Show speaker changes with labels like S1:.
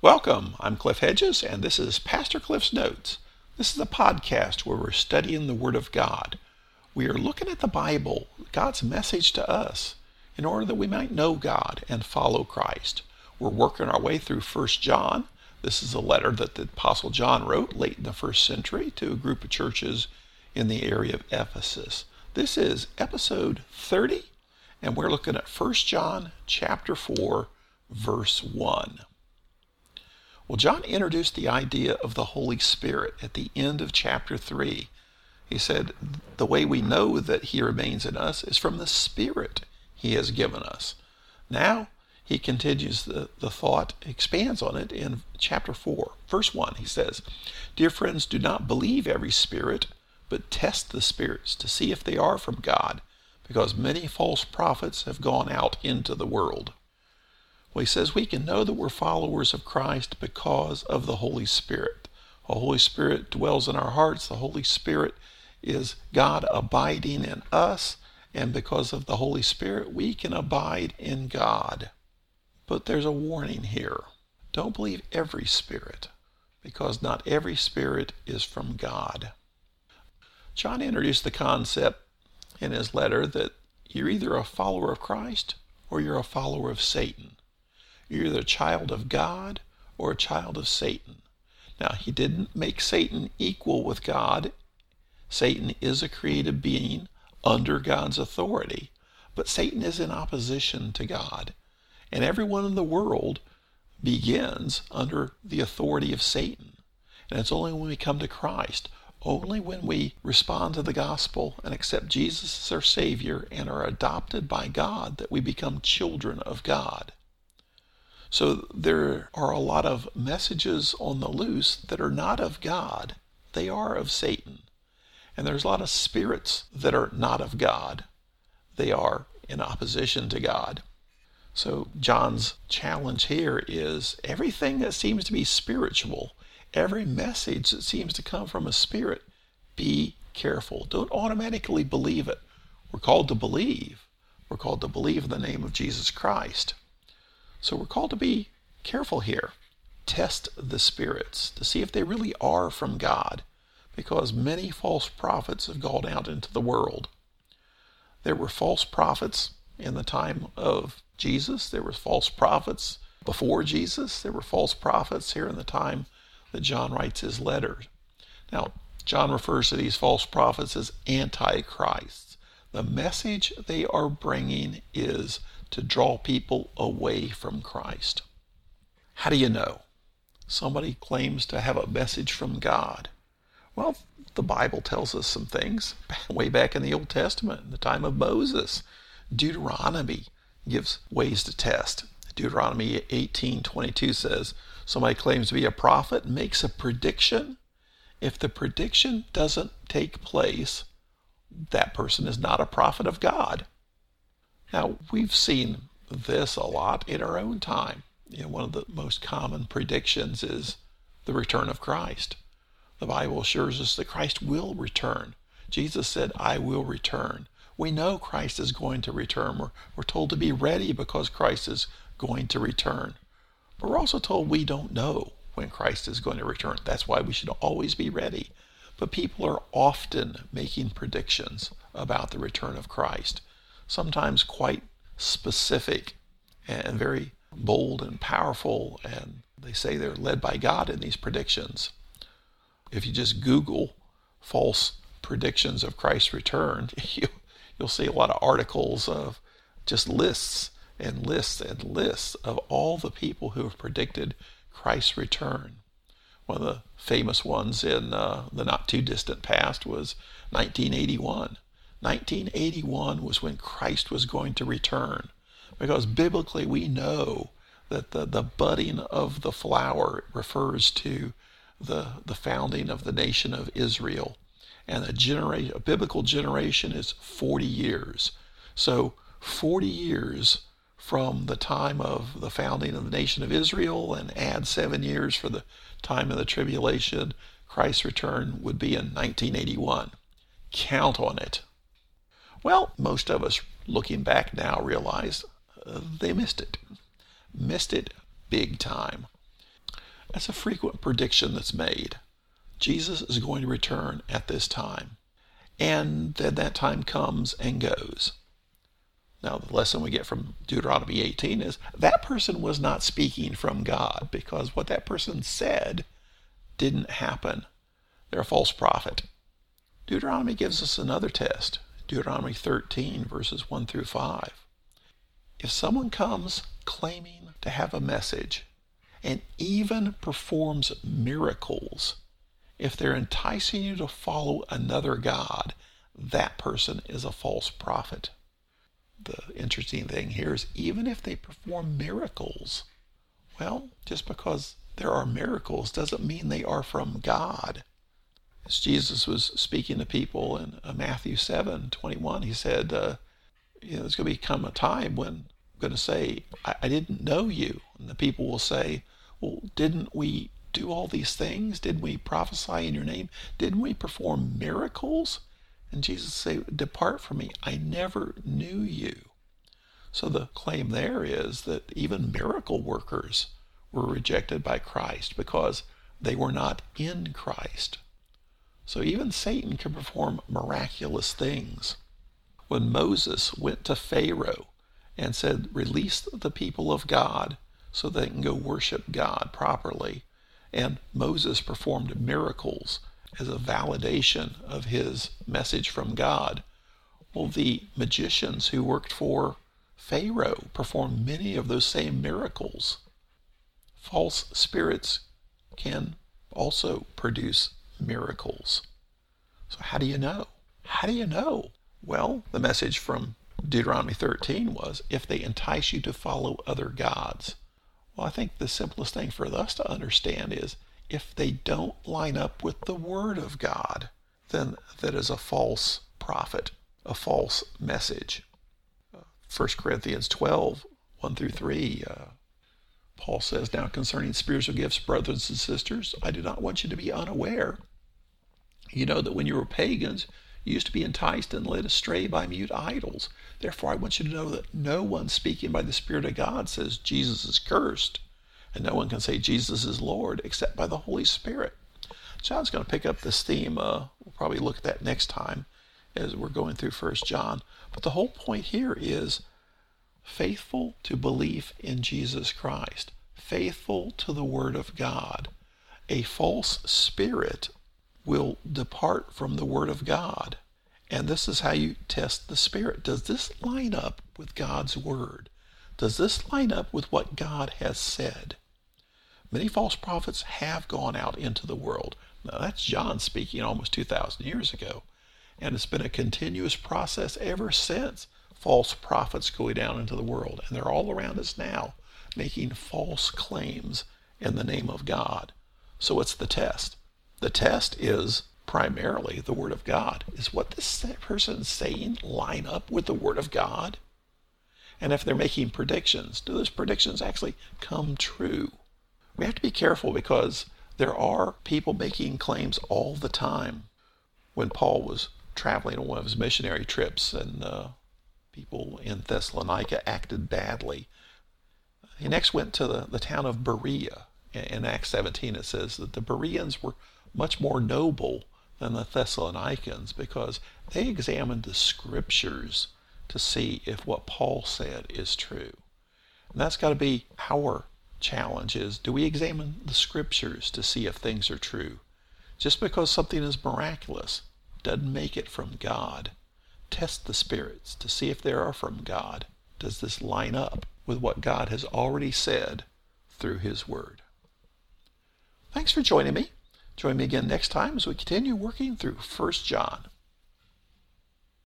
S1: Welcome. I'm Cliff Hedges, and this is Pastor Cliff's Notes. This is a podcast where we're studying the Word of God. We are looking at the Bible, God's message to us, in order that we might know God and follow Christ. We're working our way through 1 John. This is a letter that the Apostle John wrote late in the first century to a group of churches in the area of Ephesus. This is episode 30, and we're looking at 1 John chapter 4, verse 1. Well, John introduced the idea of the Holy Spirit at the end of chapter 3. He said, The way we know that he remains in us is from the Spirit he has given us. Now, he continues the, the thought, expands on it in chapter 4. Verse 1, he says, Dear friends, do not believe every spirit, but test the spirits to see if they are from God, because many false prophets have gone out into the world. Well, he says we can know that we're followers of Christ because of the Holy Spirit. The Holy Spirit dwells in our hearts. The Holy Spirit is God abiding in us. And because of the Holy Spirit, we can abide in God. But there's a warning here. Don't believe every spirit, because not every spirit is from God. John introduced the concept in his letter that you're either a follower of Christ or you're a follower of Satan. You're either a child of God or a child of Satan. Now, he didn't make Satan equal with God. Satan is a created being under God's authority, but Satan is in opposition to God. And everyone in the world begins under the authority of Satan. And it's only when we come to Christ, only when we respond to the gospel and accept Jesus as our Savior and are adopted by God, that we become children of God. So there are a lot of messages on the loose that are not of God, they are of Satan. And there's a lot of spirits that are not of God, they are in opposition to God. So John's challenge here is everything that seems to be spiritual, every message that seems to come from a spirit, be careful. Don't automatically believe it. We're called to believe. We're called to believe in the name of Jesus Christ. So we're called to be careful here. Test the spirits to see if they really are from God, because many false prophets have gone out into the world. There were false prophets in the time of Jesus, there were false prophets before Jesus, there were false prophets here in the time that John writes his letters. Now, John refers to these false prophets as antichrists. The message they are bringing is to draw people away from Christ. How do you know? Somebody claims to have a message from God. Well, the Bible tells us some things way back in the Old Testament, in the time of Moses. Deuteronomy gives ways to test. Deuteronomy 18:22 says, somebody claims to be a prophet, makes a prediction. If the prediction doesn't take place, that person is not a prophet of God. Now, we've seen this a lot in our own time. You know, one of the most common predictions is the return of Christ. The Bible assures us that Christ will return. Jesus said, I will return. We know Christ is going to return. We're, we're told to be ready because Christ is going to return. But we're also told we don't know when Christ is going to return. That's why we should always be ready. But people are often making predictions about the return of Christ sometimes quite specific and very bold and powerful, and they say they're led by God in these predictions. If you just Google false predictions of Christ's return, you, you'll see a lot of articles of just lists and lists and lists of all the people who have predicted Christ's return. One of the famous ones in uh, the not too distant past was 1981. 1981 was when Christ was going to return. Because biblically we know that the, the budding of the flower refers to the, the founding of the nation of Israel. And a, genera- a biblical generation is 40 years. So 40 years from the time of the founding of the nation of Israel and add seven years for the time of the tribulation, Christ's return would be in 1981. Count on it. Well, most of us looking back now realize uh, they missed it. Missed it big time. That's a frequent prediction that's made. Jesus is going to return at this time. And then that time comes and goes. Now, the lesson we get from Deuteronomy 18 is that person was not speaking from God because what that person said didn't happen. They're a false prophet. Deuteronomy gives us another test Deuteronomy 13, verses 1 through 5. If someone comes claiming to have a message and even performs miracles, if they're enticing you to follow another God, that person is a false prophet. The interesting thing here is even if they perform miracles, well, just because there are miracles doesn't mean they are from God. As Jesus was speaking to people in uh, Matthew 7 21, he said, uh, you know, there's going to become a time when I'm going to say, I, I didn't know you. And the people will say, well, didn't we do all these things? Didn't we prophesy in your name? Didn't we perform miracles? And Jesus say, Depart from me. I never knew you. So the claim there is that even miracle workers were rejected by Christ because they were not in Christ. So even Satan can perform miraculous things. When Moses went to Pharaoh and said, Release the people of God so they can go worship God properly, and Moses performed miracles as a validation of his message from God. Well, the magicians who worked for Pharaoh performed many of those same miracles. False spirits can also produce miracles. So, how do you know? How do you know? Well, the message from Deuteronomy 13 was if they entice you to follow other gods. Well, I think the simplest thing for us to understand is if they don't line up with the Word of God, then that is a false prophet, a false message. Uh, 1 Corinthians 12, 1 through 3, uh, Paul says, Now concerning spiritual gifts, brothers and sisters, I do not want you to be unaware. You know that when you were pagans, you used to be enticed and led astray by mute idols. Therefore, I want you to know that no one speaking by the Spirit of God says Jesus is cursed and no one can say Jesus is Lord except by the Holy Spirit. John's going to pick up this theme. Uh, we'll probably look at that next time as we're going through First John. But the whole point here is faithful to belief in Jesus Christ, faithful to the Word of God. A false spirit will depart from the Word of God. And this is how you test the Spirit. Does this line up with God's Word? Does this line up with what God has said? Many false prophets have gone out into the world. Now, that's John speaking almost 2,000 years ago. And it's been a continuous process ever since false prophets going down into the world. And they're all around us now making false claims in the name of God. So what's the test? The test is primarily the Word of God. Is what this person is saying line up with the Word of God? And if they're making predictions, do those predictions actually come true? We have to be careful because there are people making claims all the time. When Paul was traveling on one of his missionary trips and uh, people in Thessalonica acted badly, he next went to the, the town of Berea. In Acts 17, it says that the Bereans were much more noble than the Thessalonians because they examined the scriptures to see if what Paul said is true. And that's got to be our challenge is do we examine the scriptures to see if things are true? Just because something is miraculous doesn't make it from God. Test the spirits to see if they are from God. Does this line up with what God has already said through his word? Thanks for joining me. Join me again next time as we continue working through 1 John.